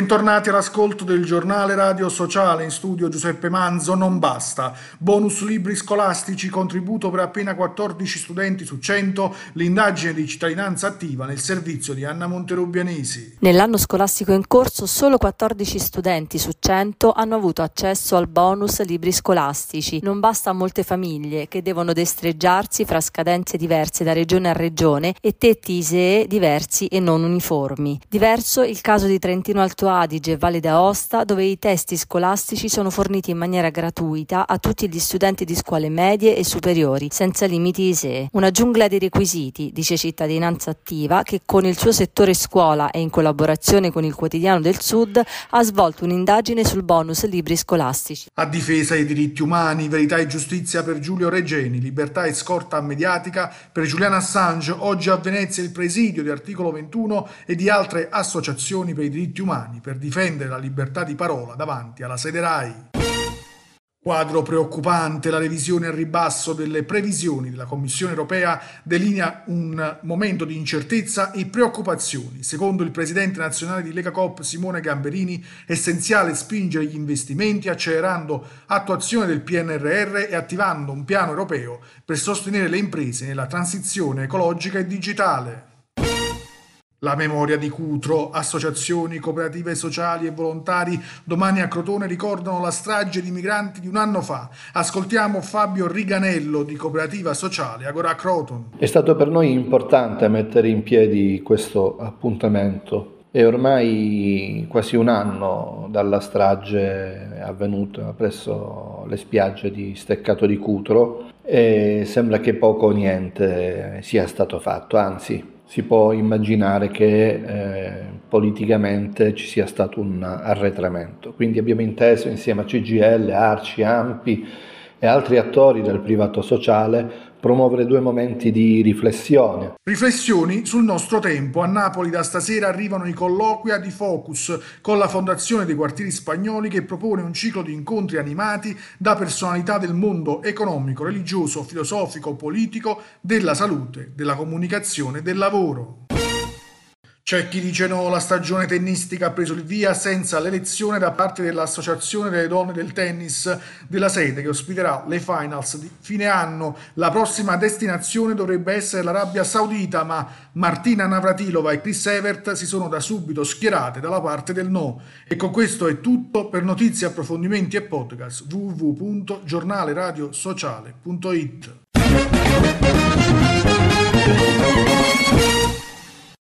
Bentornati all'ascolto del giornale radio sociale in studio Giuseppe Manzo. Non basta. Bonus libri scolastici, contributo per appena 14 studenti su 100, l'indagine di cittadinanza attiva nel servizio di Anna Monterubianesi. Nell'anno scolastico in corso solo 14 studenti su 100 hanno avuto accesso al bonus libri scolastici. Non basta a molte famiglie che devono destreggiarsi fra scadenze diverse da regione a regione e tetti ISEE diversi e non uniformi. Diverso il caso di Trentino Alto Adige e Valle d'Aosta, dove i testi scolastici sono forniti in maniera gratuita a tutti gli studenti di scuole medie e superiori, senza limiti ISEE. Una giungla di requisiti, dice Cittadinanza Attiva, che con il suo settore scuola e in collaborazione con il Quotidiano del Sud ha svolto un'indagine sul bonus libri scolastici. A difesa dei diritti umani, verità e giustizia per Giulio Regeni, libertà e scorta mediatica per Giuliano Assange, oggi a Venezia il presidio di articolo 21 e di altre associazioni per i diritti umani per difendere la libertà di parola davanti alla sede RAI. Quadro preoccupante, la revisione al ribasso delle previsioni della Commissione europea delinea un momento di incertezza e preoccupazioni. Secondo il presidente nazionale di Lega Coop Simone Gamberini, è essenziale spingere gli investimenti accelerando attuazione del PNRR e attivando un piano europeo per sostenere le imprese nella transizione ecologica e digitale. La memoria di Cutro, associazioni, cooperative sociali e volontari domani a Crotone ricordano la strage di migranti di un anno fa. Ascoltiamo Fabio Riganello di Cooperativa Sociale Agora Croton. È stato per noi importante mettere in piedi questo appuntamento. È ormai quasi un anno dalla strage avvenuta presso le spiagge di Steccato di Cutro e sembra che poco o niente sia stato fatto, anzi si può immaginare che eh, politicamente ci sia stato un arretramento. Quindi abbiamo inteso insieme a CGL, Arci, Ampi e altri attori del privato sociale promuovere due momenti di riflessione. Riflessioni sul nostro tempo. A Napoli da stasera arrivano i colloqui di Focus con la Fondazione dei Quartieri Spagnoli che propone un ciclo di incontri animati da personalità del mondo economico, religioso, filosofico, politico, della salute, della comunicazione del lavoro. C'è chi dice no, la stagione tennistica ha preso il via senza l'elezione da parte dell'Associazione delle Donne del Tennis della sede che ospiterà le finals di fine anno. La prossima destinazione dovrebbe essere l'Arabia Saudita, ma Martina Navratilova e Chris Evert si sono da subito schierate dalla parte del no. E con questo è tutto per notizie, approfondimenti e podcast www.giornaleradiosociale.it.